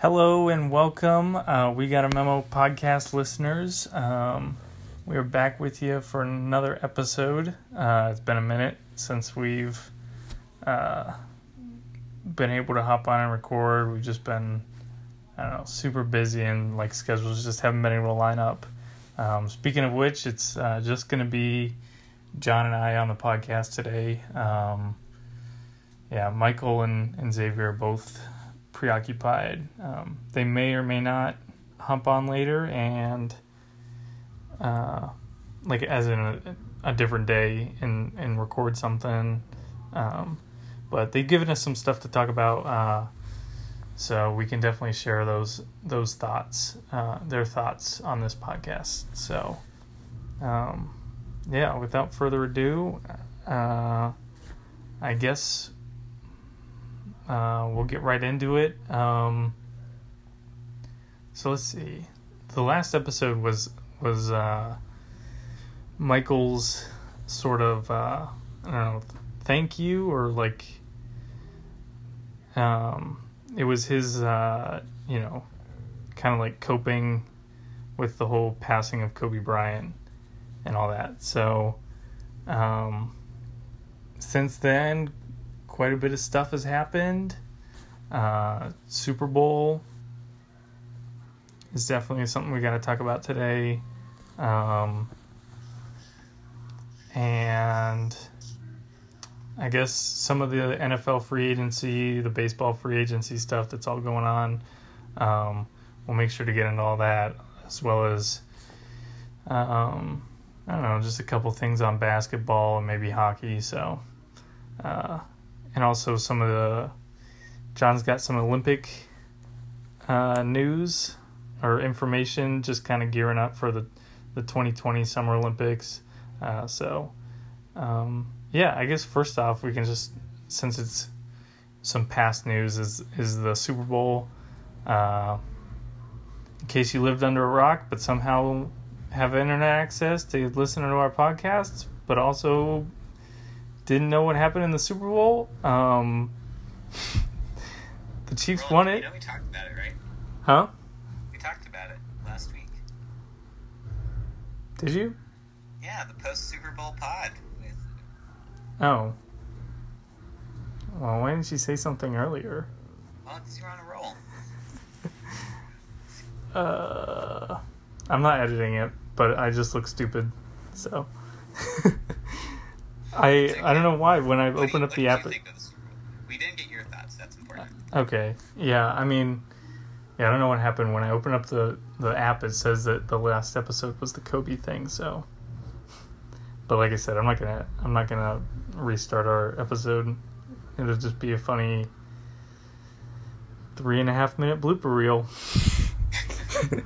Hello and welcome. Uh, we got a memo podcast listeners. Um, we are back with you for another episode. Uh, it's been a minute since we've uh, been able to hop on and record. We've just been, I don't know, super busy and like schedules just haven't been able to line up. Um, speaking of which, it's uh, just going to be John and I on the podcast today. Um, yeah, Michael and, and Xavier are both preoccupied. Um, they may or may not hump on later and uh, like as in a, a, different day and, and record something. Um, but they've given us some stuff to talk about. Uh, so we can definitely share those those thoughts, uh, their thoughts on this podcast. So, um, yeah, without further ado, uh, I guess uh, we'll get right into it. Um, so let's see. The last episode was was uh, Michael's sort of uh, I don't know thank you or like um, it was his uh, you know kind of like coping with the whole passing of Kobe Bryant and all that. So um, since then, quite a bit of stuff has happened. Uh, Super Bowl is definitely something we got to talk about today. Um, and I guess some of the NFL free agency, the baseball free agency stuff that's all going on. Um, we'll make sure to get into all that as well as, um, I don't know, just a couple things on basketball and maybe hockey. So, uh, and also some of the John's got some Olympic uh, news or information, just kind of gearing up for the the 2020 Summer Olympics. Uh, so, um, yeah, I guess first off, we can just since it's some past news is is the Super Bowl. Uh, in case you lived under a rock, but somehow have internet access to listen to our podcasts, but also didn't know what happened in the Super Bowl. Um, the Chiefs Roland, won it. You know we talked about it, right? Huh? We talked about it last week. Did you? Yeah, the post Super Bowl pod. With... Oh. Well, why didn't you say something earlier? Well, because you're on a roll. Uh, I'm not editing it, but I just look stupid. So. I I don't know why when I What do open up the app. you think of the Super Bowl? We didn't get your thoughts. That's important. Okay. Yeah, I mean, yeah, I don't know what happened when I open up the the app. It says that the last episode was the Kobe thing. So, but like I said, I'm not gonna I'm not gonna restart our episode. It'll just be a funny three and a half minute blooper reel.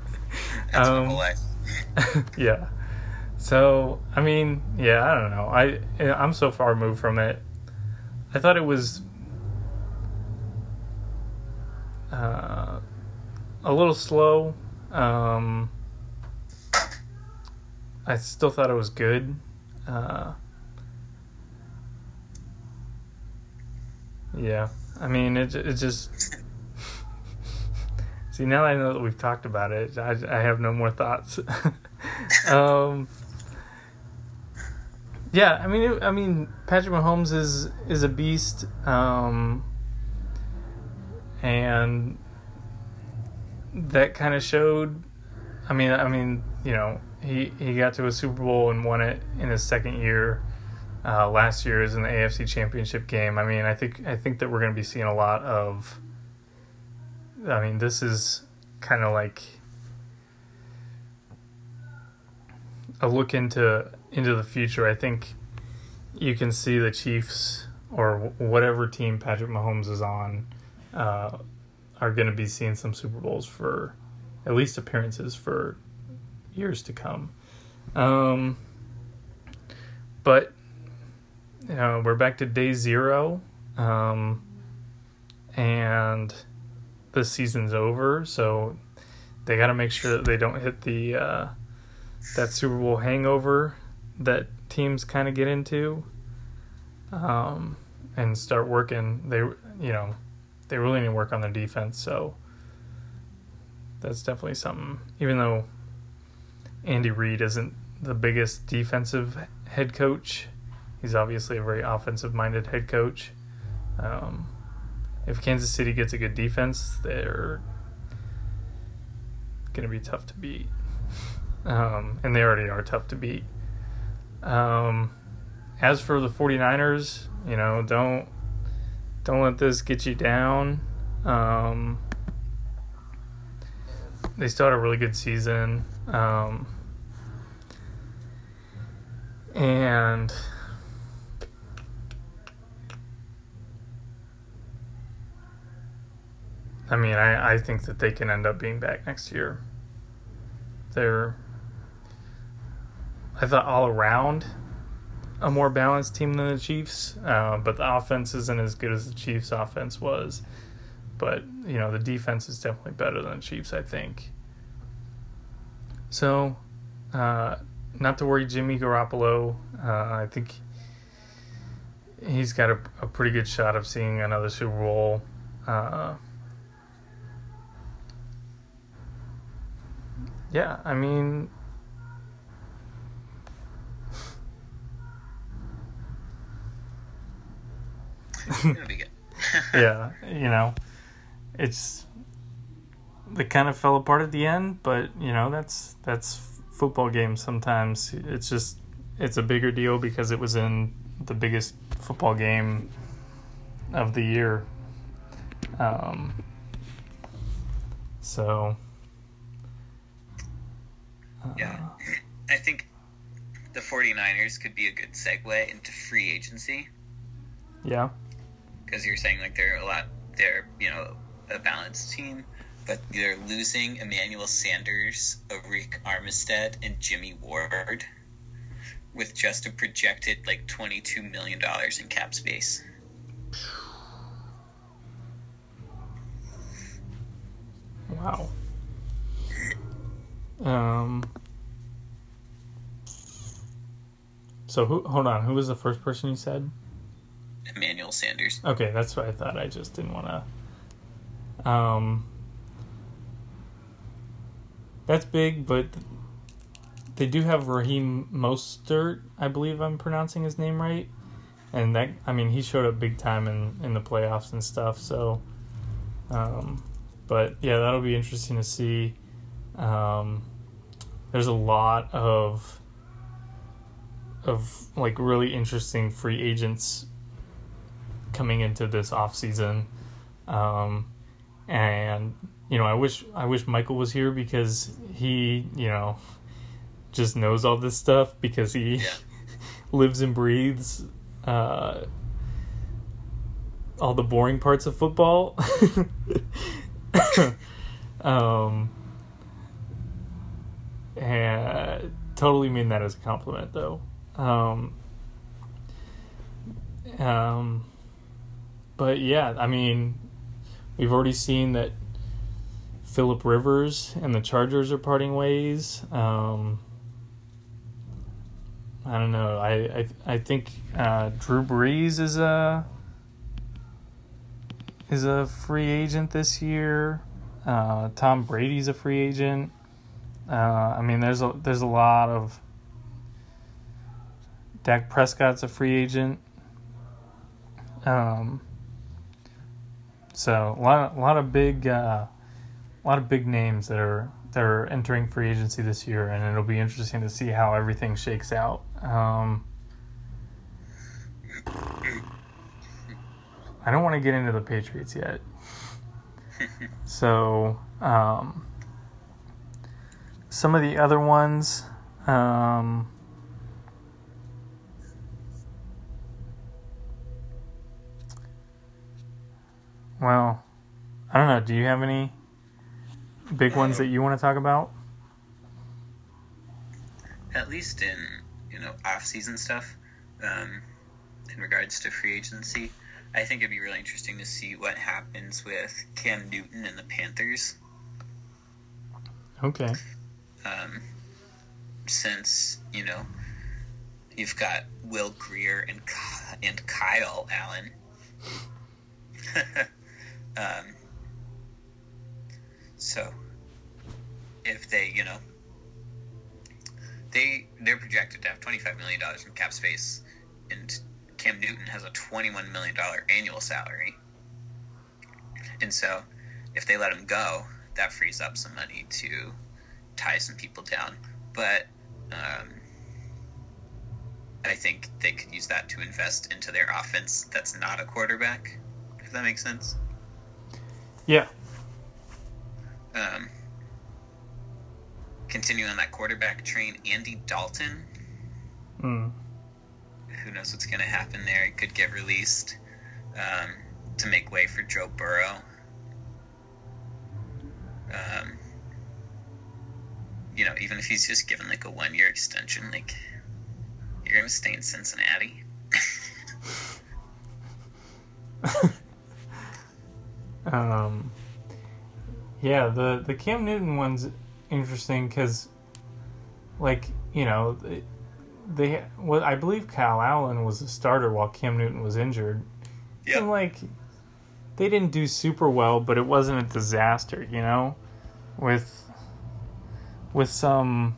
That's Um, life. yeah. So I mean, yeah, I don't know. I I'm so far removed from it. I thought it was uh, a little slow. Um, I still thought it was good. Uh, yeah, I mean, it it just. See, now I know that we've talked about it, I, I have no more thoughts. um, yeah, I mean, it, I mean, Patrick Mahomes is is a beast, um, and that kind of showed. I mean, I mean, you know, he he got to a Super Bowl and won it in his second year. Uh, last year is in the AFC Championship game. I mean, I think I think that we're going to be seeing a lot of. I mean, this is kind of like a look into into the future. I think you can see the Chiefs or whatever team Patrick Mahomes is on uh, are going to be seeing some Super Bowls for at least appearances for years to come. Um, but you know, we're back to day zero, um, and the season's over. So they got to make sure that they don't hit the uh, that Super Bowl hangover that teams kind of get into, um, and start working. They you know they really need to work on their defense. So that's definitely something. Even though Andy Reid isn't the biggest defensive head coach, he's obviously a very offensive minded head coach. Um, if Kansas City gets a good defense, they're going to be tough to beat. Um, and they already are tough to beat. Um, as for the 49ers, you know, don't don't let this get you down. Um, they still had a really good season. Um, and I mean, I, I think that they can end up being back next year. They're, I thought all around, a more balanced team than the Chiefs, uh, but the offense isn't as good as the Chiefs' offense was. But, you know, the defense is definitely better than the Chiefs, I think. So, uh, not to worry, Jimmy Garoppolo. Uh, I think he's got a, a, pretty good shot of seeing another Super Bowl. Uh, yeah, I mean, yeah, you know, it's they kind of fell apart at the end, but you know that's that's football games. Sometimes it's just it's a bigger deal because it was in the biggest football game of the year. Um, so uh, yeah, I think the 49ers could be a good segue into free agency. Yeah because you're saying like they're a lot, they're you know a balanced team, but they're losing Emmanuel Sanders, Arik Armstead, and Jimmy Ward, with just a projected like twenty two million dollars in cap space. Wow. Um. So who? Hold on. Who was the first person you said? Emmanuel Sanders. Okay, that's what I thought. I just didn't want to. Um, that's big, but they do have Raheem Mostert. I believe I'm pronouncing his name right, and that I mean he showed up big time in in the playoffs and stuff. So, um, but yeah, that'll be interesting to see. Um, there's a lot of of like really interesting free agents coming into this off season. Um, and you know, I wish I wish Michael was here because he, you know, just knows all this stuff because he yeah. lives and breathes uh, all the boring parts of football. um, and totally mean that as a compliment, though. Um, um, but yeah, I mean, we've already seen that Philip Rivers and the Chargers are parting ways. Um, I don't know. I I, I think uh, Drew Brees is a is a free agent this year. Uh, Tom Brady's a free agent. Uh, I mean, there's a there's a lot of Dak Prescott's a free agent. Um, so a lot, a lot of big, uh, a lot of big names that are that are entering free agency this year, and it'll be interesting to see how everything shakes out. Um, I don't want to get into the Patriots yet. so, um, some of the other ones, um, Well, I don't know. Do you have any big ones that you want to talk about? At least in you know off-season stuff, um, in regards to free agency, I think it'd be really interesting to see what happens with Cam Newton and the Panthers. Okay. Um, since you know you've got Will Grier and and Kyle Allen. Um, so, if they, you know, they they're projected to have twenty five million dollars in cap space, and Cam Newton has a twenty one million dollar annual salary, and so if they let him go, that frees up some money to tie some people down. But um, I think they could use that to invest into their offense. That's not a quarterback. If that makes sense. Yeah. Um, continue on that quarterback train, Andy Dalton. Mm. Who knows what's going to happen there? He could get released um, to make way for Joe Burrow. Um, you know, even if he's just given like a one year extension, like you're going to stay in Cincinnati. um, yeah, the the Cam Newton one's interesting because, like, you know, they, they well, I believe Kyle Allen was a starter while Cam Newton was injured. Yep. And like, they didn't do super well, but it wasn't a disaster, you know, with with some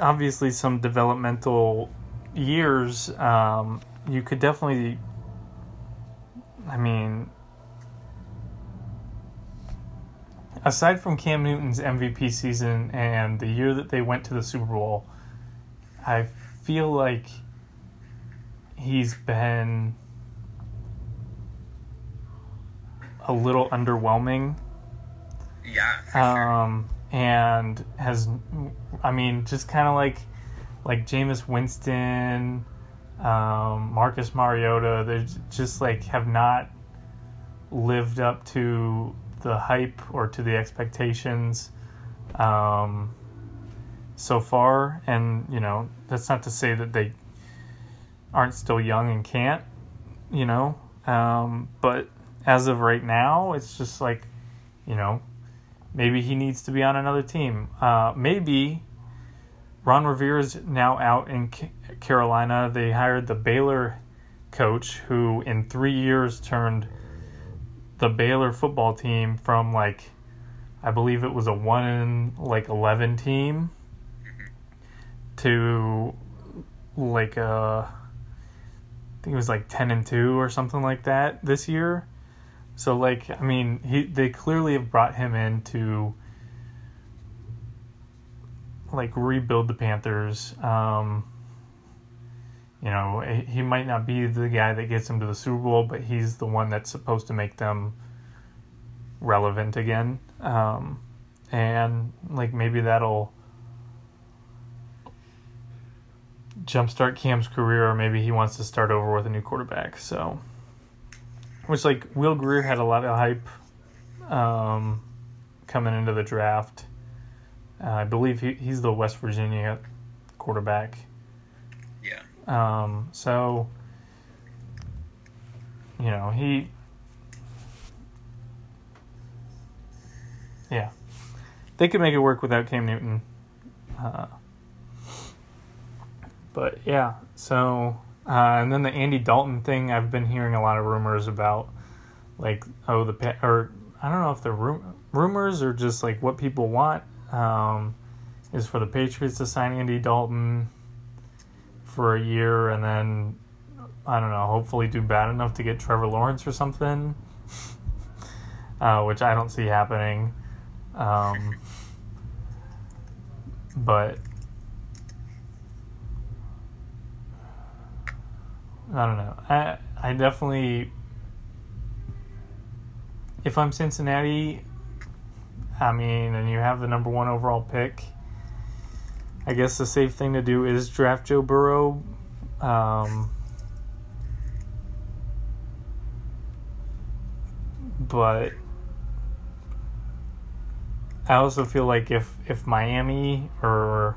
obviously some developmental years. Um, you could definitely, I mean, aside from Cam Newton's MVP season and the year that they went to the Super Bowl, I feel like he's been a little underwhelming. Yeah. for sure. Um, and has, I mean, just kind of like, like Jameis Winston, um, Marcus Mariota. They just like have not lived up to the hype or to the expectations um, so far. And you know, that's not to say that they aren't still young and can't, you know. Um, but as of right now, it's just like, you know, maybe he needs to be on another team. Uh, maybe Ron Rivera is now out in Carolina. They hired the Baylor coach, who in three years turned the Baylor football team from like, I believe it was a one in like eleven team to like a, I think it was like ten and two or something like that this year. So like I mean he they clearly have brought him in to like rebuild the Panthers. Um, you know he might not be the guy that gets them to the Super Bowl, but he's the one that's supposed to make them relevant again. Um, and like maybe that'll jumpstart Cam's career, or maybe he wants to start over with a new quarterback. So which like Will Grier had a lot of hype um, coming into the draft. Uh, I believe he, he's the West Virginia quarterback. Yeah. Um, so you know he, yeah, they could make it work without Cam Newton. Uh, but yeah, so uh, and then the Andy Dalton thing, I've been hearing a lot of rumors about, like oh the pa- or I don't know if the rum- rumors or just like what people want um, is for the Patriots to sign Andy Dalton for a year and then I don't know, hopefully do bad enough to get Trevor Lawrence or something, uh, which I don't see happening. Um, but I don't know. I I definitely if I'm Cincinnati, I mean, and you have the number one overall pick, I guess the safe thing to do is draft Joe Burrow. Um, but I also feel like if if Miami or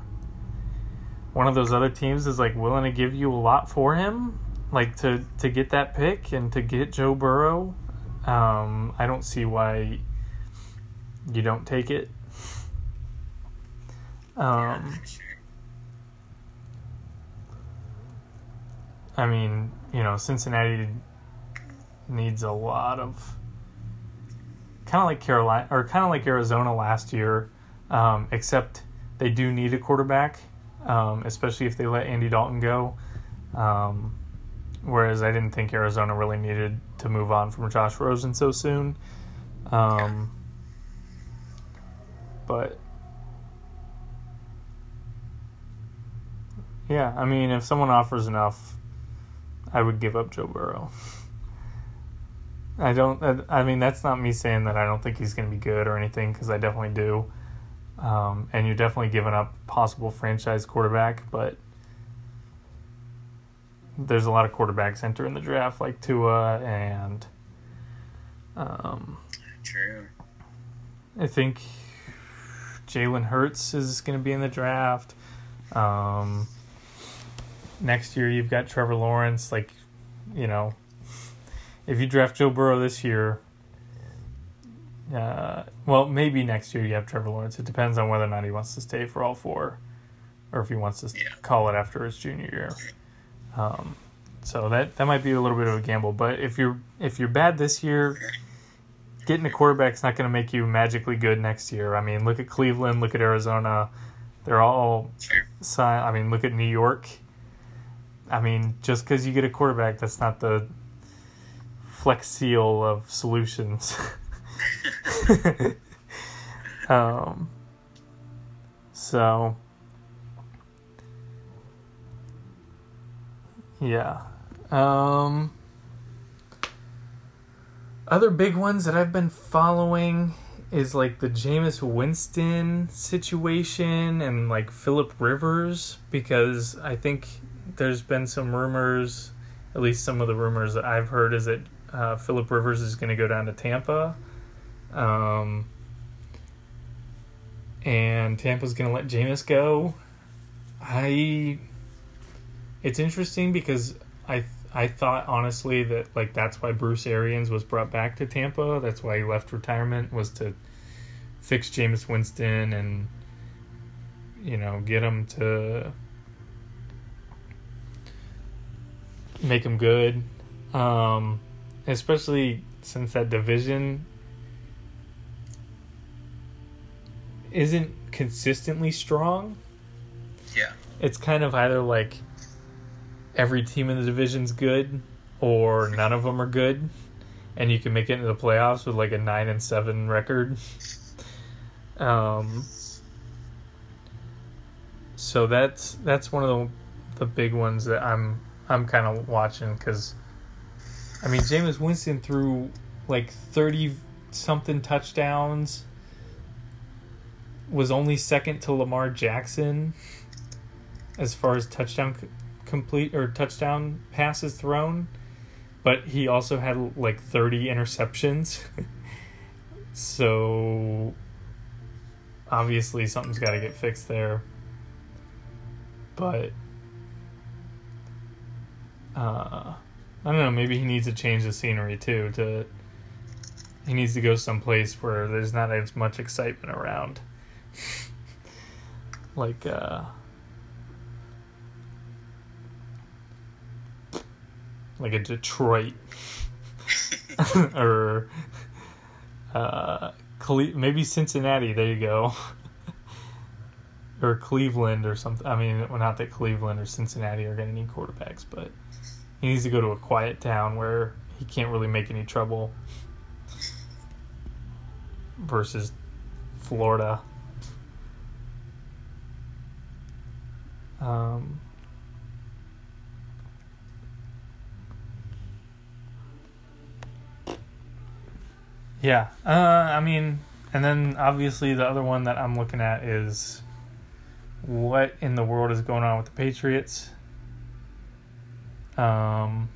one of those other teams is like willing to give you a lot for him, like to to get that pick and to get Joe Burrow, um, I don't see why you don't take it. Um, for sure. I mean, you know, Cincinnati needs a lot of kind of like Carolina or kind of like Arizona last year, um, except they do need a quarterback, um, especially if they let Andy Dalton go. Um, whereas I didn't think Arizona really needed to move on from Josh Rosen so soon. Um, but yeah, I mean, if someone offers enough, I would give up Joe Burrow. I don't. I mean, that's not me saying that I don't think he's going to be good or anything because I definitely do. Um, and you're definitely giving up possible franchise quarterback, but there's a lot of quarterbacks entering the draft like Tua and. Um, True. I think Jalen Hurts is going to be in the draft. Um, next year, you've got Trevor Lawrence. Like, you know, if you draft Joe Burrow this year, uh, well, maybe next year you have Trevor Lawrence. It depends on whether or not he wants to stay for all four, or if he wants to Yeah. call it after his junior year. Um, so that that might be a little bit of a gamble. But if you're if you're bad this year, getting a quarterback's not going to make you magically good next year. I mean, look at Cleveland, look at Arizona. They're all. I mean, look at New York. I mean, just because you get a quarterback, that's not the flex seal of solutions. um, so, yeah. Um, other big ones that I've been following is like the Jameis Winston situation and like Philip Rivers because I think there's been some rumors, at least some of the rumors that I've heard is that uh, Philip Rivers is going to go down to Tampa. Um, and Tampa's going to let Jameis go. I. It's interesting because I I thought honestly that like that's why Bruce Arians was brought back to Tampa. That's why he left retirement was to fix Jameis Winston and you know get him to make him good. Um, especially since that division isn't consistently strong. Yeah. It's kind of either like every team in the division's good or none of them are good and you can make it into the playoffs with like a 9 and 7 record. Um so that's that's one of the the big ones that I'm I'm kind of watching cuz I mean Jameis Winston threw like 30 something touchdowns was only second to Lamar Jackson as far as touchdown complete or touchdown passes thrown, but he also had like 30 interceptions. so obviously something's got to get fixed there. But uh I don't know, maybe he needs to change the scenery too to he needs to go someplace where there's not as much excitement around. like uh like a Detroit or uh, maybe Cincinnati. There you go, or Cleveland or something. I mean, well, not that Cleveland or Cincinnati are going to need quarterbacks, but he needs to go to a quiet town where he can't really make any trouble. Versus Florida. Um, Yeah. Uh, I mean, and then obviously the other one that I'm looking at is what in the world is going on with the Patriots. Um,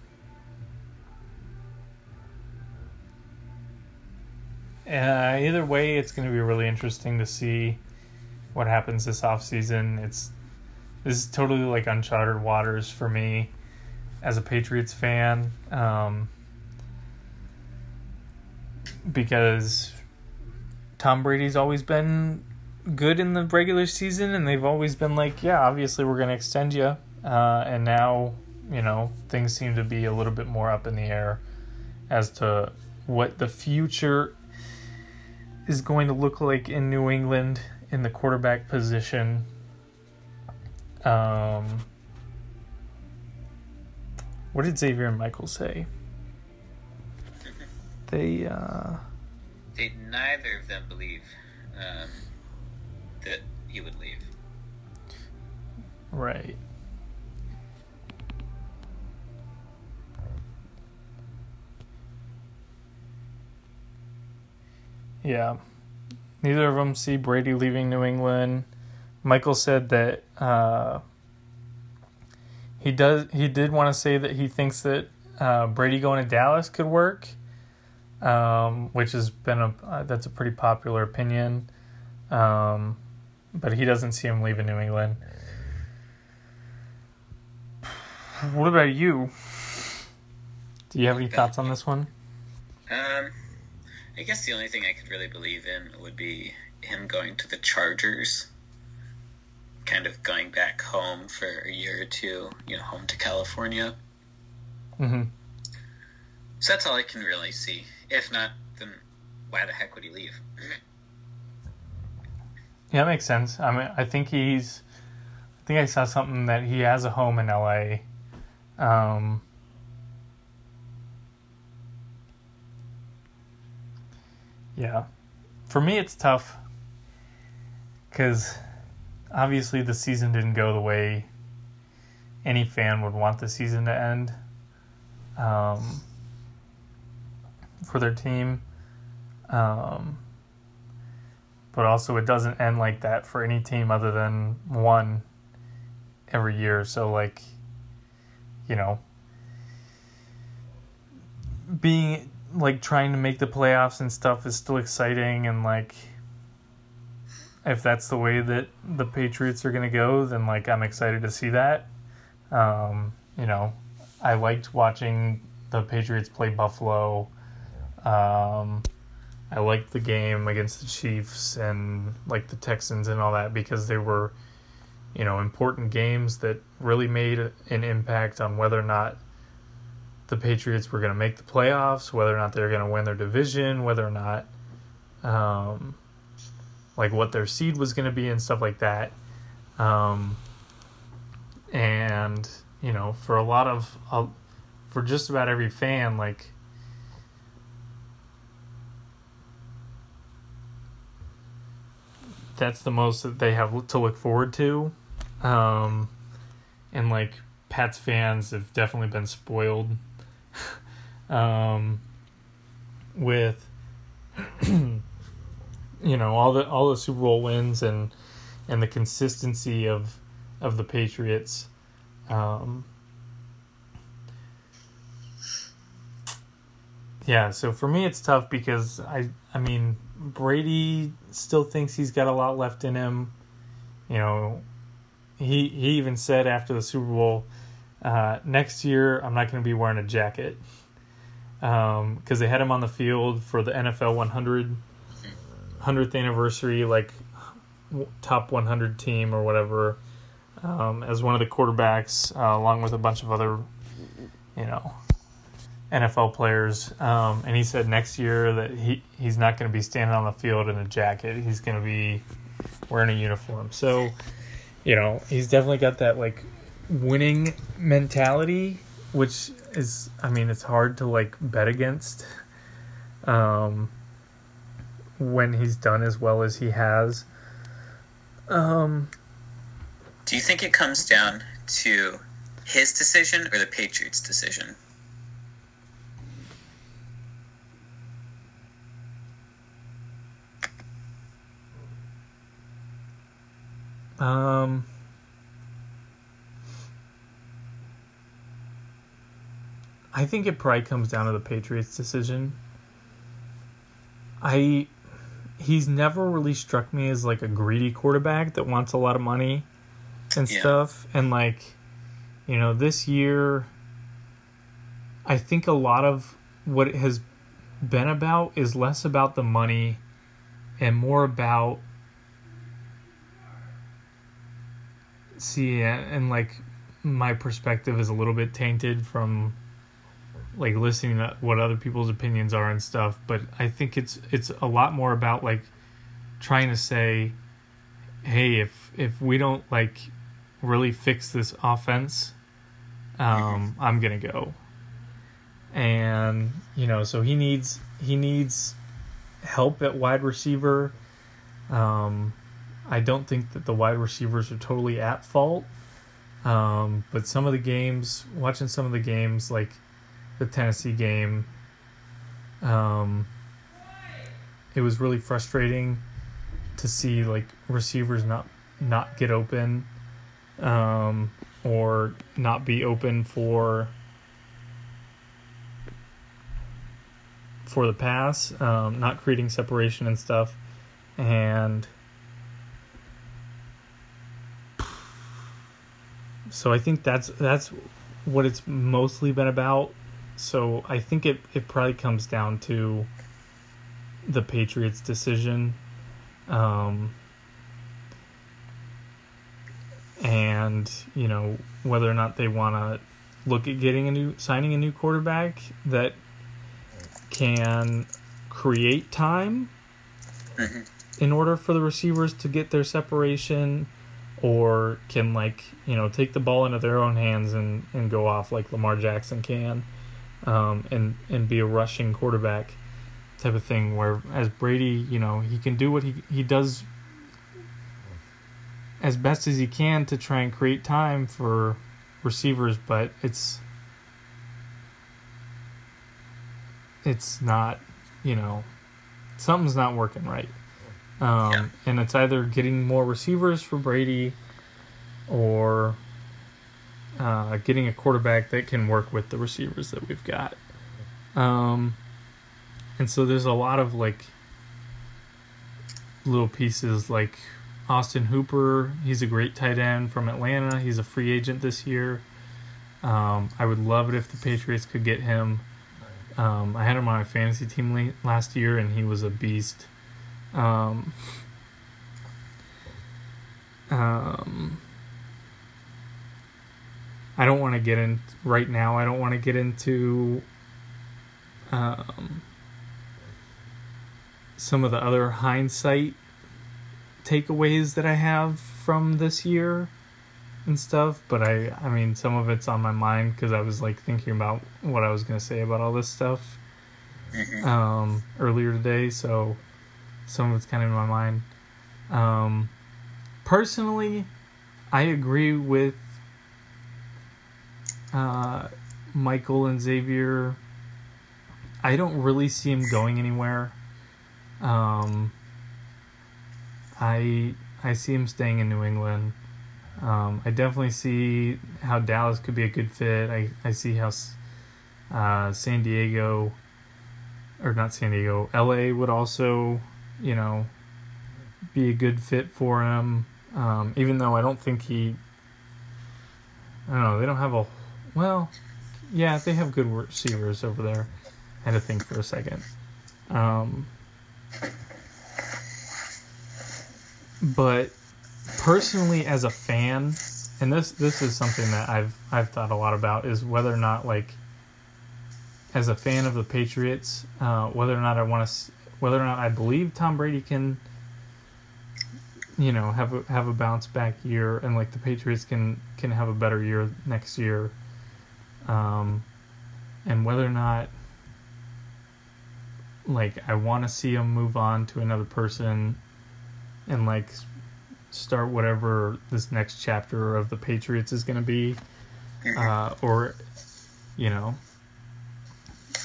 uh, either way, it's going to be really interesting to see what happens this offseason. It's this is totally like uncharted waters for me as a Patriots fan. Um, because Tom Brady's always been good in the regular season, and they've always been like, yeah, obviously we're going to extend you. Uh, and now, you know, things seem to be a little bit more up in the air as to what the future is going to look like in New England in the quarterback position. Um, what did Xavier and Michael say? They uh, They neither of them believe um, that he would leave. right. Yeah. Neither of them see Brady leaving New England. Michael said that uh, he does. He did want to say that he thinks that uh, Brady going to Dallas could work, um, which has been a uh, that's a pretty popular opinion. Um, but he doesn't see him leaving New England. What about you? Do you have any thoughts on this one? Um, I guess the only thing I could really believe in would be him going to the Chargers, kind of going back home for a year or two, you know, home to California. hmm So that's all I can really see. If not, then why the heck would he leave? Yeah, that makes sense. I mean, I think he's. I think I saw something that he has a home in LA. Um, yeah, for me it's tough because obviously the season didn't go the way any fan would want the season to end um, for their team. Um, but also it doesn't end like that for any team other than one every year. So like, you know, being like trying to make the playoffs and stuff is still exciting and like if that's the way that the Patriots are going to go, then like I'm excited to see that. Um, you know, I liked watching the Patriots play Buffalo. Um, I liked the game against the Chiefs and like the Texans and all that because they were, you know, important games that really made an impact on whether or not the Patriots were going to make the playoffs, whether or not they were going to win their division, whether or not, um, like what their seed was going to be and stuff like that. Um, and you know, for a lot of, uh, for just about every fan, like that's the most that they have to look forward to. Um, and like Pats fans have definitely been spoiled um, with you know all the all the Super Bowl wins and and the consistency of of the Patriots. Um, yeah, so for me it's tough because I I mean Brady still thinks he's got a lot left in him. You know, he he even said after the Super Bowl, uh, next year I'm not going to be wearing a jacket because um, they had him on the field for the NFL 100 100th anniversary, like top 100 team or whatever, um, as one of the quarterbacks, uh, along with a bunch of other, you know, NFL players. Um, and he said next year that he, he's not going to be standing on the field in a jacket. He's going to be wearing a uniform. So, you know, he's definitely got that like winning mentality, which is, I mean, it's hard to like bet against. Um, when he's done as well as he has. Um, Do you think it comes down to his decision or the Patriots' decision? Um, I think it probably comes down to the Patriots' decision. I he's never really struck me as like a greedy quarterback that wants a lot of money and Yeah. stuff. And like, you know, this year, I think a lot of what it has been about is less about the money and more about see and like my perspective is a little bit tainted from like listening to what other people's opinions are and stuff, but I think it's it's a lot more about like trying to say, hey, if if we don't like really fix this offense, um, I'm gonna go. And you know, so he needs he needs help at wide receiver. Um, I don't think that the wide receivers are totally at fault. Um, but some of the games, watching some of the games, like the Tennessee game, um, it was really frustrating to see like receivers not not get open, um, or not be open for for the pass, um, not creating separation and stuff, and so I think that's that's what it's mostly been about. So I think it it probably comes down to the Patriots' decision, um, and you know whether or not they want to look at getting a new signing a new quarterback that can create time Mm-hmm. in order for the receivers to get their separation or can like you know take the ball into their own hands and, and go off like Lamar Jackson can um, and and be a rushing quarterback type of thing where as Brady you know he can do what he he does as best as he can to try and create time for receivers but it's it's not you know something's not working right um, Yeah. and it's either getting more receivers for Brady or uh, getting a quarterback that can work with the receivers that we've got. Um, and so there's a lot of like little pieces like Austin Hooper. He's a great tight end from Atlanta. He's a free agent this year. Um, I would love it if the Patriots could get him. Um, I had him on my fantasy team last year, and he was a beast. Um, um, I don't want to get in right now. I don't want to get into um, some of the other hindsight takeaways that I have from this year and stuff. But I, I mean, some of it's on my mind because I was like thinking about what I was gonna say about all this stuff Mm-hmm. um, earlier today, so some of it's kind of in my mind. Um, personally, I agree with uh, Michael and Xavier. I don't really see him going anywhere. Um, I I see him staying in New England. Um, I definitely see how Dallas could be a good fit. I, I see how uh, San Diego, or not San Diego, LA would also, you know, be a good fit for him. Um, even though I don't think he, I don't know, they don't have a, well, yeah, they have good receivers over there. I had to think for a second. Um, but personally, as a fan, and this this is something that I've I've thought a lot about is whether or not like as a fan of the Patriots, uh, whether or not I want to, whether or not I believe Tom Brady can, you know, have a have a bounce back year, and like the Patriots can can have a better year next year, um, and whether or not like I want to see him move on to another person, and like start whatever this next chapter of the Patriots is going to be, uh, or you know.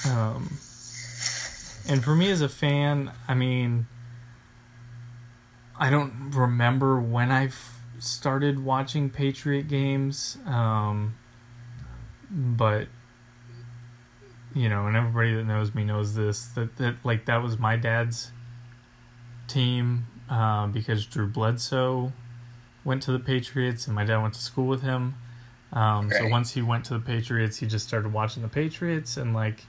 Um, and for me as a fan, I mean, I don't remember when I started watching Patriot games, um, but you know, and everybody that knows me knows this that that like that was my dad's team uh, because Drew Bledsoe went to the Patriots and my dad went to school with him. Um, So once he went to the Patriots, he just started watching the Patriots and like.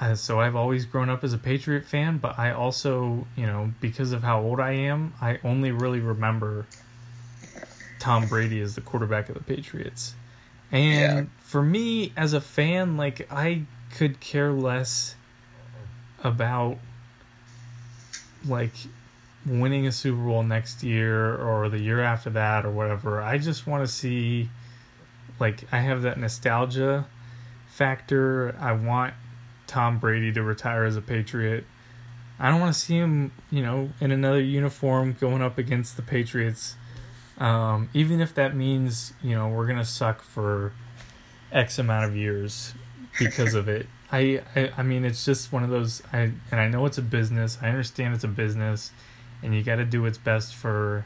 Uh, so I've always grown up as a Patriot fan, but I also, you know, because of how old I am, I only really remember Tom Brady as the quarterback of the Patriots. And Yeah. for me as a fan, like I could care less about like winning a Super Bowl next year or the year after that or whatever. I just want to see like I have that nostalgia factor. I want Tom Brady to retire as a Patriot. I don't want to see him, you know, in another uniform going up against the Patriots. Um, even if that means, you know, we're gonna suck for X amount of years because of it. I, I I mean it's just one of those I and I know it's a business. I understand it's a business and you got to do what's best for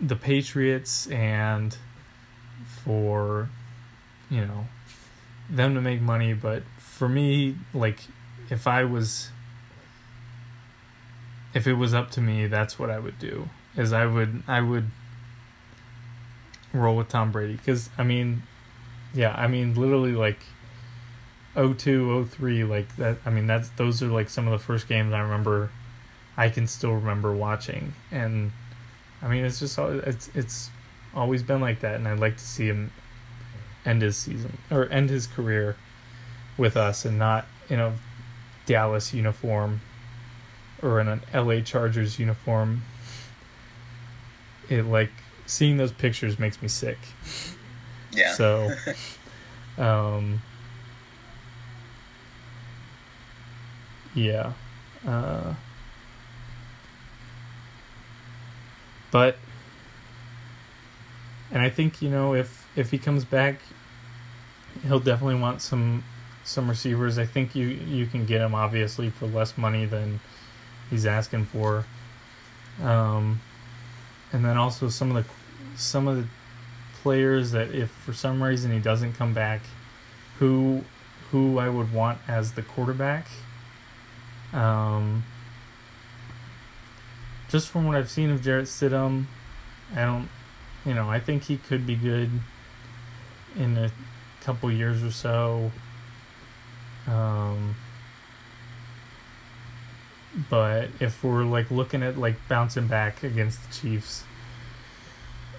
the Patriots and for you know them to make money, but for me like if I was if it was up to me, that's what I would do. Is I would I would roll with Tom Brady cuz I mean yeah, I mean literally like 02 03 like that I mean that's those are like some of the first games I remember I can still remember watching and I mean it's just it's it's always been like that and I'd like to see him end his season or end his career with us and not in a Dallas uniform or in an LA Chargers uniform it like seeing those pictures makes me sick Yeah. so, um, yeah, uh, but, and I think you know if if he comes back, he'll definitely want some some receivers. I think you you can get him obviously for less money than he's asking for, um, and then also some of the some of the players that if for some reason he doesn't come back, who who I would want as the quarterback. Um, just from what I've seen of Jarrett Stidham, I don't, you know, I think he could be good in a couple years or so. Um, but if we're like looking at like bouncing back against the Chiefs,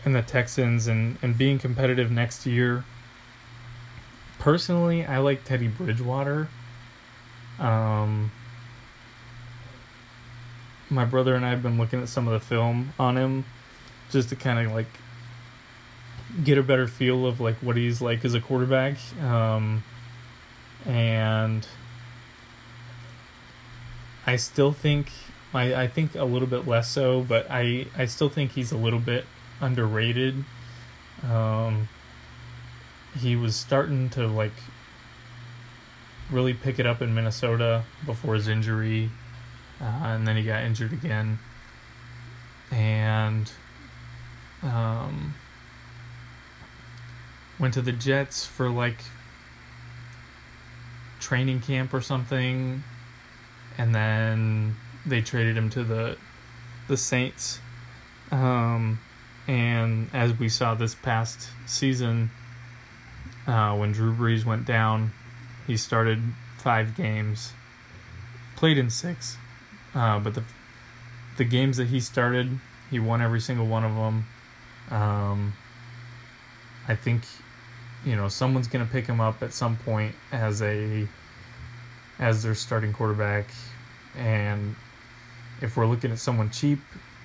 and the Texans and, and being competitive next year. Personally, I like Teddy Bridgewater. Um, my brother and I have been looking at some of the film on him just to kind of like get a better feel of like what he's like as a quarterback. Um, and I still think I, I think a little bit less so, but I, I still think he's a little bit underrated. Um, he was starting to like really pick it up in Minnesota before his injury, uh, and then he got injured again, and um, went to the Jets for like training camp or something, and then they traded him to the the Saints. Um, and as we saw this past season, uh, when Drew Brees went down, he started five games, played in six, uh, but the the games that he started, he won every single one of them. Um, I think, you know, someone's gonna pick him up at some point as a as their starting quarterback, and if we're looking at someone cheap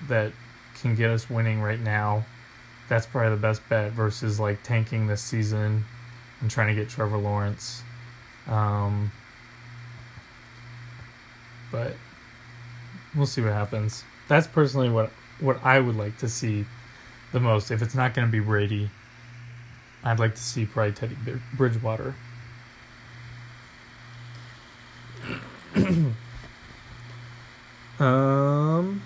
that can get us winning right now, that's probably the best bet versus like tanking this season and trying to get Trevor Lawrence. Um, but we'll see what happens. That's personally what what I would like to see the most. If it's not going to be Brady, I'd like to see probably Teddy Bridgewater. um.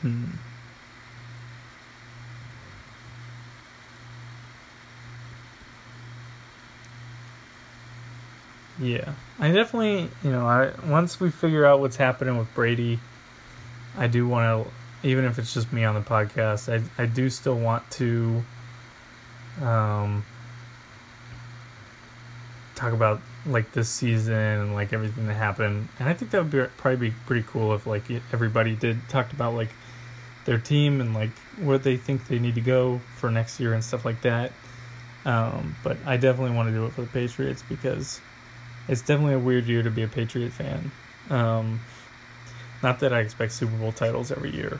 Hmm. Yeah, I definitely, you know, I once we figure out what's happening with Brady, I do want to, even if it's just me on the podcast, I I do still want to, um, talk about like this season and like everything that happened. And I think that would be probably be pretty cool if like everybody did talked about like their team and like where they think they need to go for next year and stuff like that. Um, but I definitely want to do it for the Patriots because it's definitely a weird year to be a Patriot fan. Um, not that I expect Super Bowl titles every year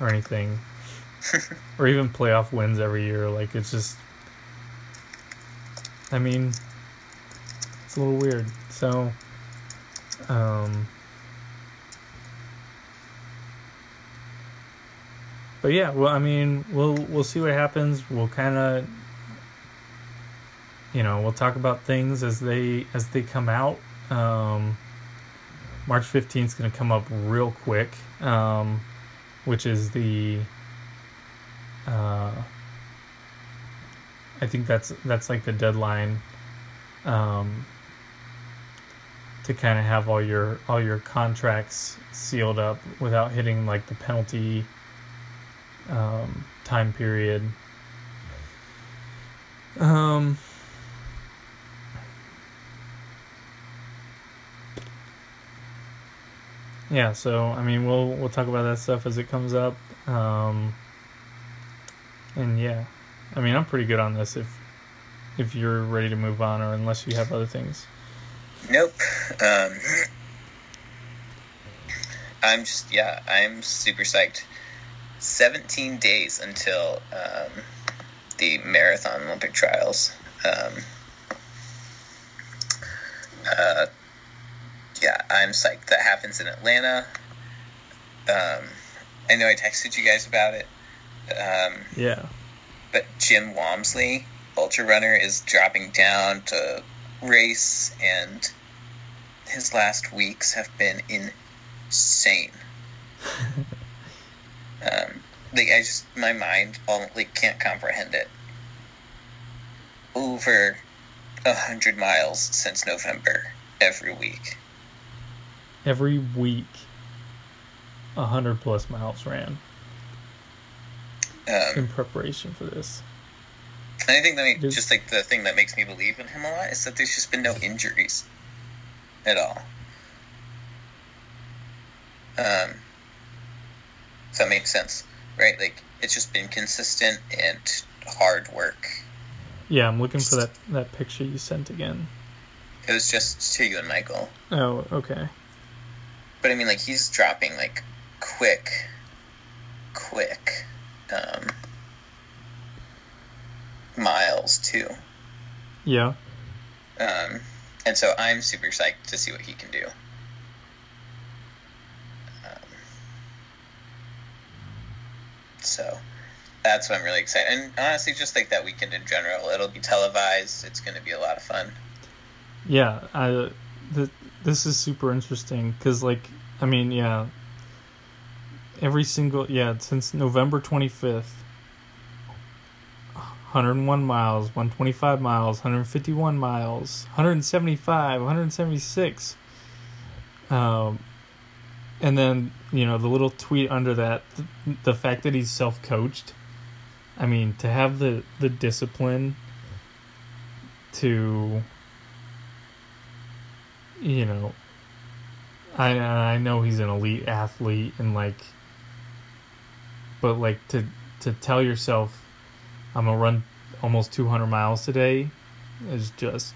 or anything, or even playoff wins every year. Like it's just, I mean, it's a little weird. So, um, but yeah, well, I mean, we'll we'll see what happens. We'll kind of, you know, we'll talk about things as they as they come out. Um, March fifteenth is going to come up real quick, um, which is the. Uh, I think that's that's like the deadline um, to kind of have all your all your contracts sealed up without hitting like the penalty um, time period. Um, yeah, so I mean, we'll we'll talk about that stuff as it comes up. Um, and yeah, I mean, I'm pretty good on this. If if you're ready to move on, or unless you have other things. Nope. Um, I'm just yeah, I'm super psyched. 17 days until um, the marathon Olympic trials. Um, uh, I'm psyched. That happens in Atlanta. Um, I know I texted you guys about it. Um, yeah. But Jim Walmsley, ultra runner, is dropping down to race, and his last weeks have been insane. Um, like I just my mind all like can't comprehend it. Over a hundred miles since November every week. Every week, a hundred plus miles ran um, in preparation for this. And I think that just, just like the thing that makes me believe in him a lot is that there's just been no injuries at all. Um, if that makes sense, right? Like it's just been consistent and hard work. Yeah, I'm looking for that that picture you sent again. It was just to you and Michael. Oh, okay. But I mean, like he's dropping like quick, quick um, miles too. Yeah. Um, and so I'm super psyched to see what he can do. So that's what I'm really excited. And honestly, just like that weekend in general, it'll be televised. It's going to be a lot of fun. Yeah, I, the, this is super interesting because, like, I mean, yeah, every single yeah since November 25th. 101 miles, 125 miles, 151 miles, 175, 176. Um, and then you know the little tweet under that the, the fact that he's self-coached i mean to have the the discipline to you know i i know he's an elite athlete and like but like to to tell yourself i'm gonna run almost 200 miles today is just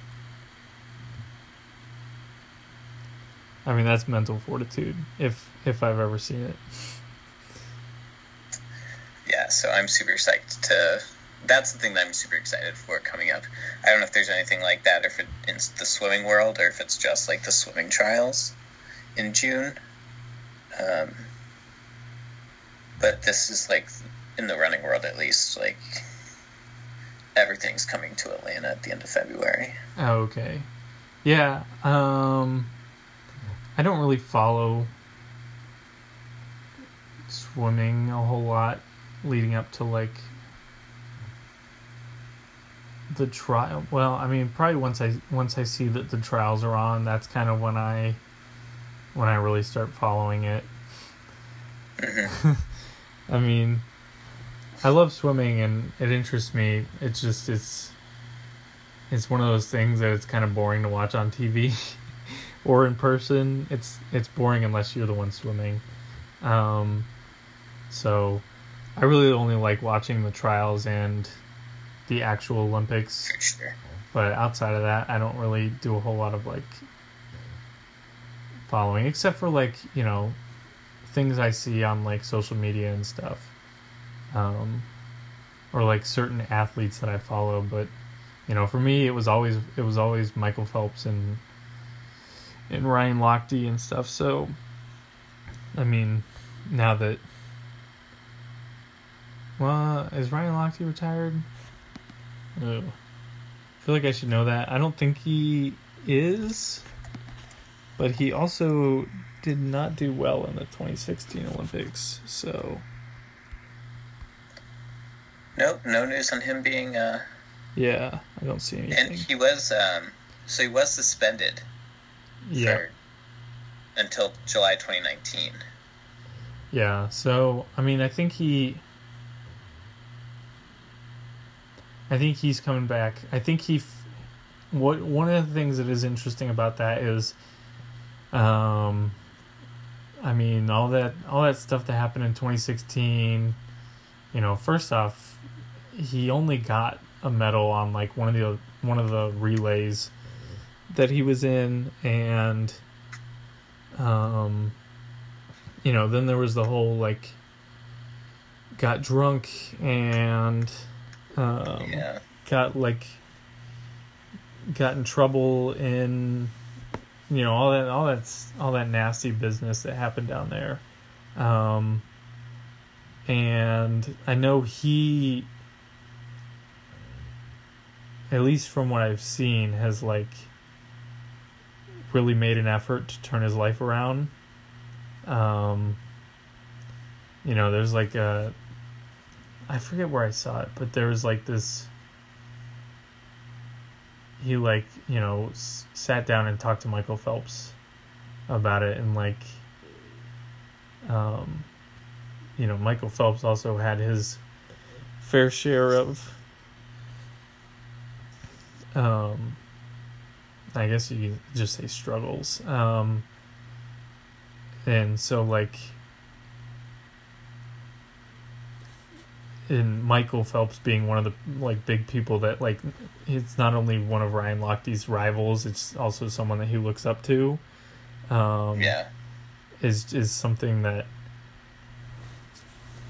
I mean, that's mental fortitude if if I've ever seen it. Yeah, so I'm super psyched to. That's the thing that I'm super excited for coming up. I don't know if there's anything like that, or if it, in the swimming world, or if it's just like the swimming trials in June. Um, but this is like in the running world, at least, like everything's coming to Atlanta at the end of February. Oh, okay. Yeah. Um I don't really follow swimming a whole lot leading up to like the trial. Well, I mean, probably once I once I see that the trials are on, that's kind of when I when I really start following it. Mm-hmm. I mean, I love swimming and it interests me. It's just it's it's one of those things that it's kind of boring to watch on TV or in person. It's it's boring unless you're the one swimming. Um, so I really only like watching the trials and the actual Olympics. Sure. But outside of that, I don't really do a whole lot of like following, except for like you know things I see on like social media and stuff, um, or like certain athletes that I follow. But you know, for me, it was always it was always Michael Phelps and and Ryan Lochte and stuff. So, I mean, now that well, is Ryan Lochte retired? Oh. I feel like I should know that. I don't think he is, but he also did not do well in the 2016 Olympics. So, Nope, no news on him being. Uh, yeah, I don't see anything. and he was. Um, so he was suspended Yeah, for, until July 2019. yeah. So, I mean, I think he. I think he's coming back. I think he. f- What one of the things that is interesting about that is, um, I mean, all that all that stuff that happened in 2016. You know, first off, he only got a medal on like one of the one of the relays that he was in, and um, you know, then there was the whole like got drunk and um, Yeah. got like got in trouble in you know all that all that's all that nasty business that happened down there um and i know he at least from what i've seen has like really made an effort to turn his life around um you know there's like a I forget where I saw it, but there was like this. He like you know s- sat down and talked to Michael Phelps about it, and like, um, you know, Michael Phelps also had his fair share of, um, I guess you just say struggles, um, and so like. And Michael Phelps being one of the like big people that like it's not only one of Ryan Lochte's rivals, it's also someone that he looks up to. Um, Yeah. is is something that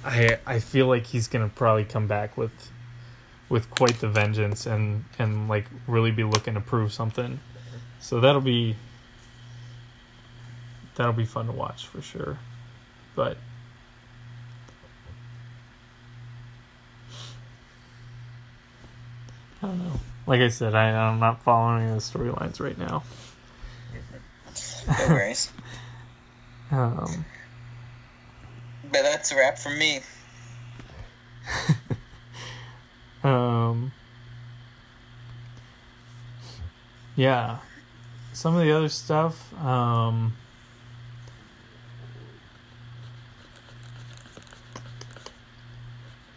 I I feel like he's gonna probably come back with with quite the vengeance and and like really be looking to prove something. So that'll be that'll be fun to watch for sure. But I don't know. Like I said, I, I'm not following the storylines right now. No worries. Um, but that's a wrap for me. um, yeah. Some of the other stuff, um,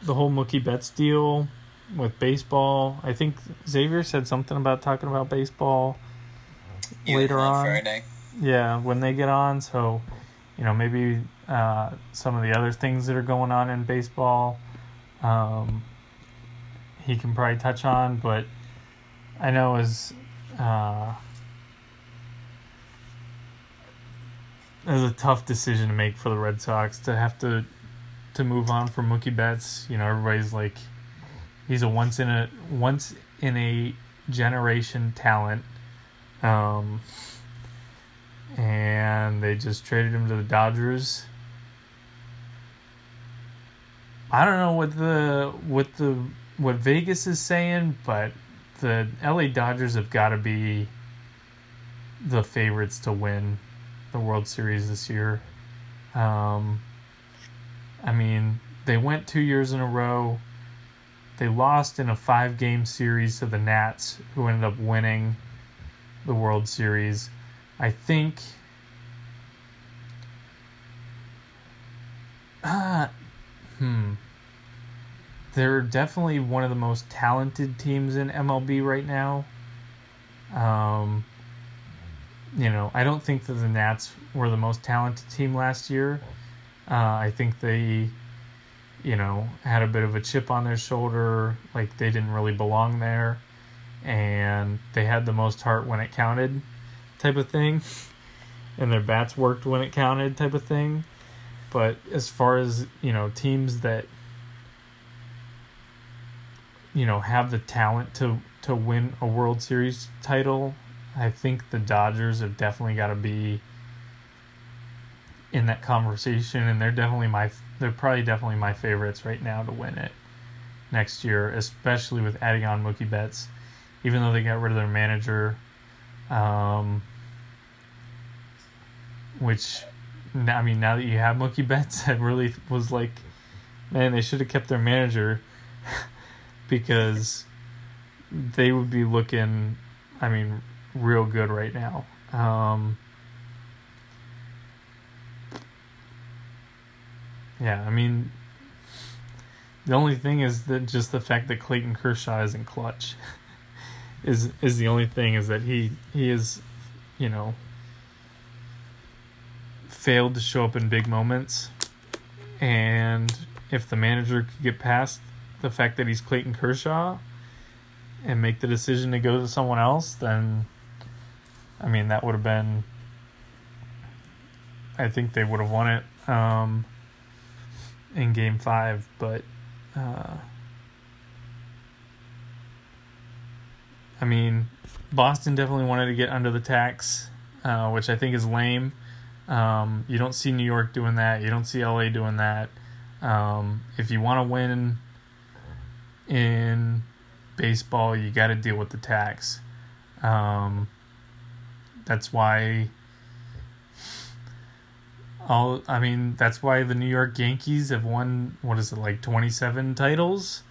the whole Mookie Betts deal with baseball. I think Xavier said something about talking about baseball later on. Friday. Yeah, when they get on. So, you know, maybe uh, some of the other things that are going on in baseball, um, he can probably touch on. But I know as uh, it was a tough decision to make for the Red Sox to have to to move on from Mookie Betts. You know, everybody's like, he's a once in a once in a generation talent. Um, and they just traded him to the Dodgers. I don't know what the what the what Vegas is saying, but the LA Dodgers have got to be the favorites to win the World Series this year. Um, I mean, they went two years in a row. They lost in a five game series to the Nats, who ended up winning the World Series. I think. Uh, hmm. they're definitely one of the most talented teams in MLB right now. Um, you know, I don't think that the Nats were the most talented team last year. Uh, I think they, you know, had a bit of a chip on their shoulder, like they didn't really belong there, and they had the most heart when it counted, type of thing, and their bats worked when it counted, type of thing. But as far as you know, teams that you know have the talent to to win a World Series title, I think the Dodgers have definitely got to be in that conversation, and they're definitely my they're probably definitely my favorites right now to win it next year, especially with adding on Mookie Betts. Even though they got rid of their manager, um, which I mean, now that you have Mookie Betts, it really was like, man, they should have kept their manager because they would be looking, I mean, real good right now. Um, yeah, I mean, the only thing is that just the fact that Clayton Kershaw isn't clutch is is the only thing is that he he is, you know, failed to show up in big moments, and if the manager could get past the fact that he's Clayton Kershaw and make the decision to go to someone else, then I mean that would have been. I think they would have won it um, in Game Five, but uh, I mean Boston definitely wanted to get under the tax, uh, which I think is lame. Um, you don't see New York doing that. You don't see LA doing that. Um, if you want to win in baseball, you got to deal with the tax. Um, that's why all I mean, that's why the New York Yankees have won what is it like 27 titles.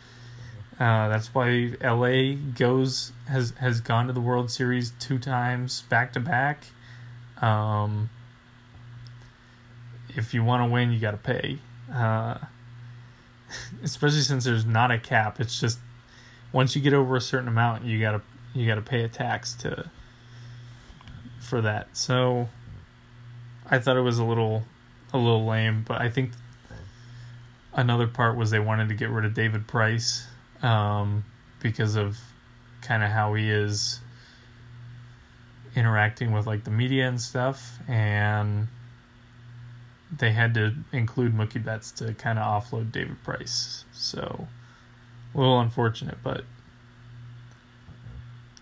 Uh, that's why LA goes has has gone to the World Series two times back to back. Um, if you want to win, you got to pay. Uh, especially since there's not a cap. It's just once you get over a certain amount, you gotta you gotta pay a tax to for that. So I thought it was a little a little lame, but I think another part was they wanted to get rid of David Price um, because of kind of how he is interacting with like the media and stuff and they had to include Mookie Betts to kind of offload David Price. So a little unfortunate, but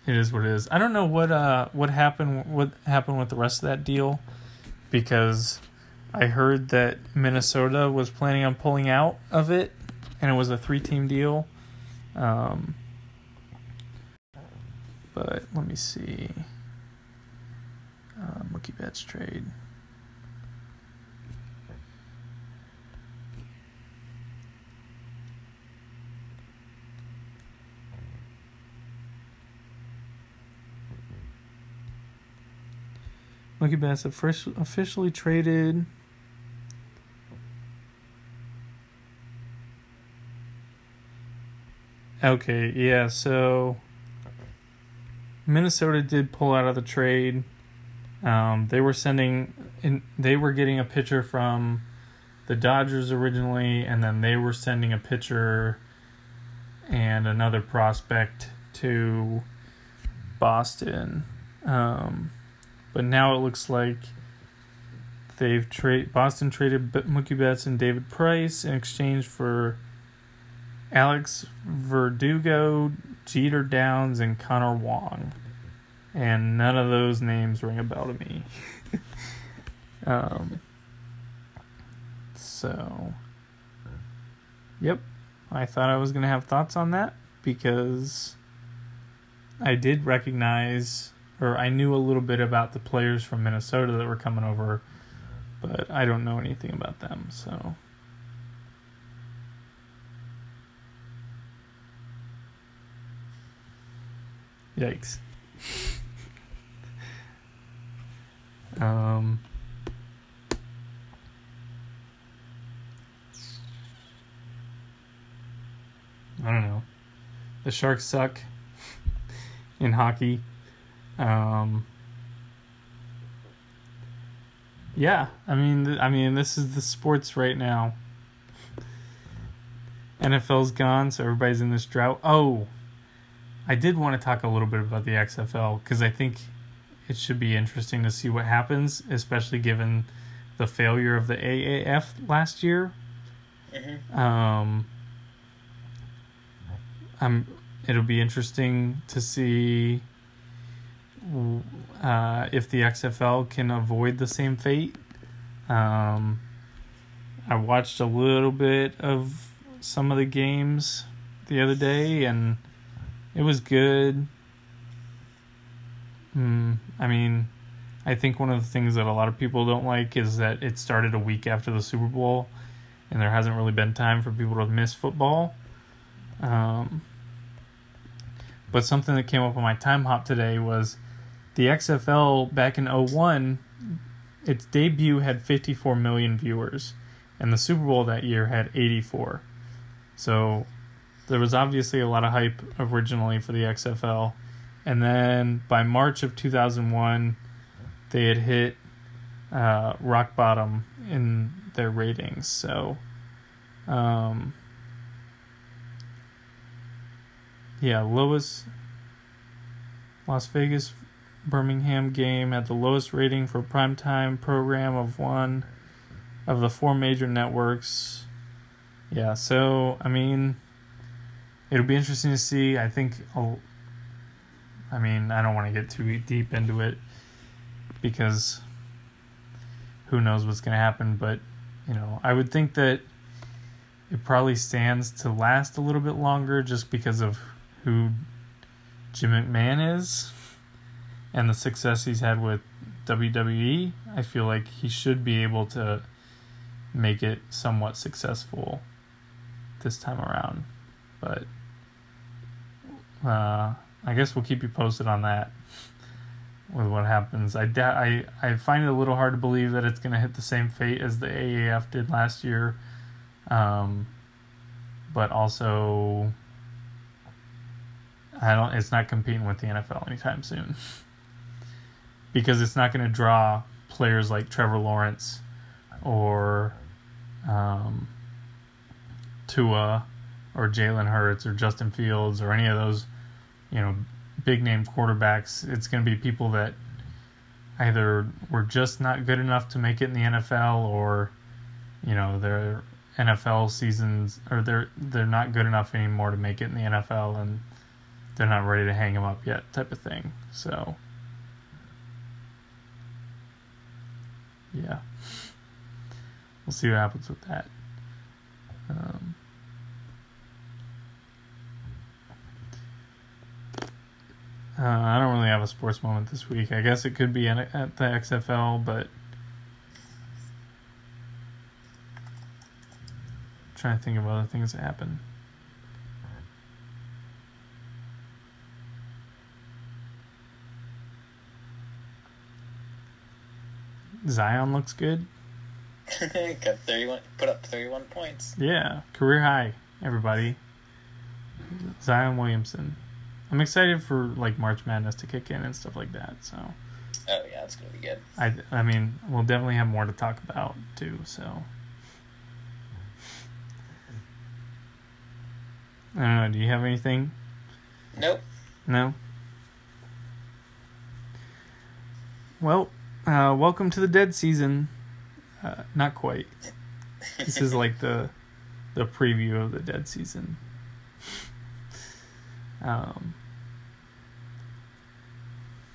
it is what it is. I don't know what uh what happened what happened with the rest of that deal because I heard that Minnesota was planning on pulling out of it and it was a three team deal. Um but let me see. Uh, Mookie Betts trade. Mookie Betts officially traded. Okay, yeah, so Minnesota did pull out of the trade. Um, they were sending, in, they were getting a pitcher from the Dodgers originally, and then they were sending a pitcher and another prospect to Boston. Um, but now it looks like they've trade Boston traded Mookie Betts and David Price in exchange for Alex Verdugo, Jeter Downs, and Connor Wong. And none of those names ring a bell to me. um, so, yep, I thought I was going to have thoughts on that because I did recognize or I knew a little bit about the players from Minnesota that were coming over, but I don't know anything about them, so. Yikes. um. I don't know. The Sharks suck in hockey. Um, yeah, I mean, I mean, this is the sports right now. NFL's gone, so everybody's in this drought. Oh, I did want to talk a little bit about the XFL because I think it should be interesting to see what happens, especially given the failure of the AAF last year. Mm-hmm. Um, I'm. It'll be interesting to see uh, if the XFL can avoid the same fate. Um, I watched a little bit of some of the games the other day, and it was good. Mm, I mean, I think one of the things that a lot of people don't like is that it started a week after the Super Bowl, and there hasn't really been time for people to miss football. Um, but something that came up on my time hop today was the XFL back in 01, its debut had 54 million viewers, and the Super Bowl that year had 84. So there was obviously a lot of hype originally for the XFL. And then by March of 2001, they had hit uh, rock bottom in their ratings. So, um, yeah, lowest Las Vegas Birmingham game had the lowest rating for primetime program of one of the four major networks. Yeah, so I mean, it'll be interesting to see. I think, I'll, I mean, I don't want to get too deep into it because who knows what's going to happen. But you know, I would think that it probably stands to last a little bit longer just because of who Jim McMahon is and the success he's had with WWE. I feel like he should be able to make it somewhat successful this time around. But uh, I guess we'll keep you posted on that with what happens. I, da- I I find it a little hard to believe that it's going to hit the same fate as the AAF did last year. Um, but also I don't it's not competing with the NFL anytime soon. because it's not going to draw players like Trevor Lawrence or um, Tua or Jalen Hurts or Justin Fields or any of those, you know, big name quarterbacks. It's going to be people that either were just not good enough to make it in the NFL or, you know, their NFL seasons or they're they're not good enough anymore to make it in the NFL and they're not ready to hang them up yet type of thing. So yeah. We'll see what happens with that. Um, Uh, I don't really have a sports moment this week. I guess it could be at the XFL, but I'm trying to think of other things that happen. Zion looks good. Got thirty-one. Put up thirty-one points. Yeah, career high. Everybody. Zion Williamson. I'm excited for like March Madness to kick in and stuff like that. So. Oh yeah, it's gonna be good. I I mean, we'll definitely have more to talk about too. So. I don't know. Do you have anything? Nope. No. Well, uh, welcome to the dead season. Uh, not quite. This is like the the preview of the dead season. Um,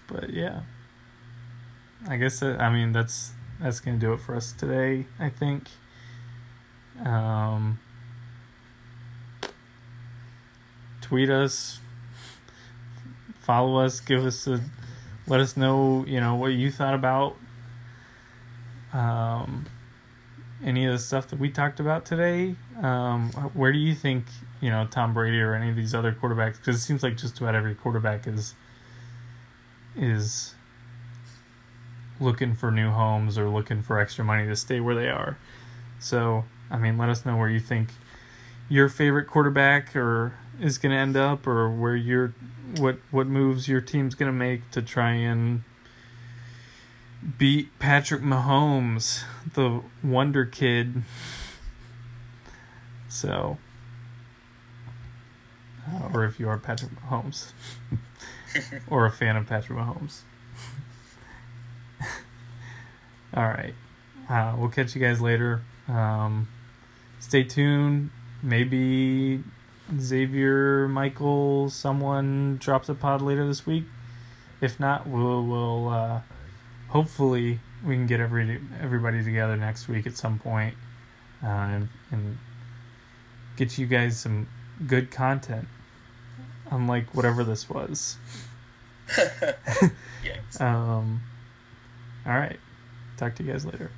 but yeah, I guess that, I mean that's that's gonna do it for us today. I think. Um, tweet us, follow us, give us a, let us know you know what you thought about um, any of the stuff that we talked about today. Um, where do you think you know Tom Brady or any of these other quarterbacks? Because it seems like just about every quarterback is is looking for new homes or looking for extra money to stay where they are. So I mean, let us know where you think your favorite quarterback or is going to end up, or where your what what moves your team's going to make to try and beat Patrick Mahomes, the Wonder Kid. So, uh, or if you are Patrick Mahomes, or a fan of Patrick Mahomes. All right. Uh, we'll catch you guys later. Um, stay tuned. Maybe Xavier, Michael, someone drops a pod later this week. If not, we'll we'll uh, hopefully we can get every everybody together next week at some point, uh, and, and get you guys some good content, unlike whatever this was. Um. All right. Talk to you guys later.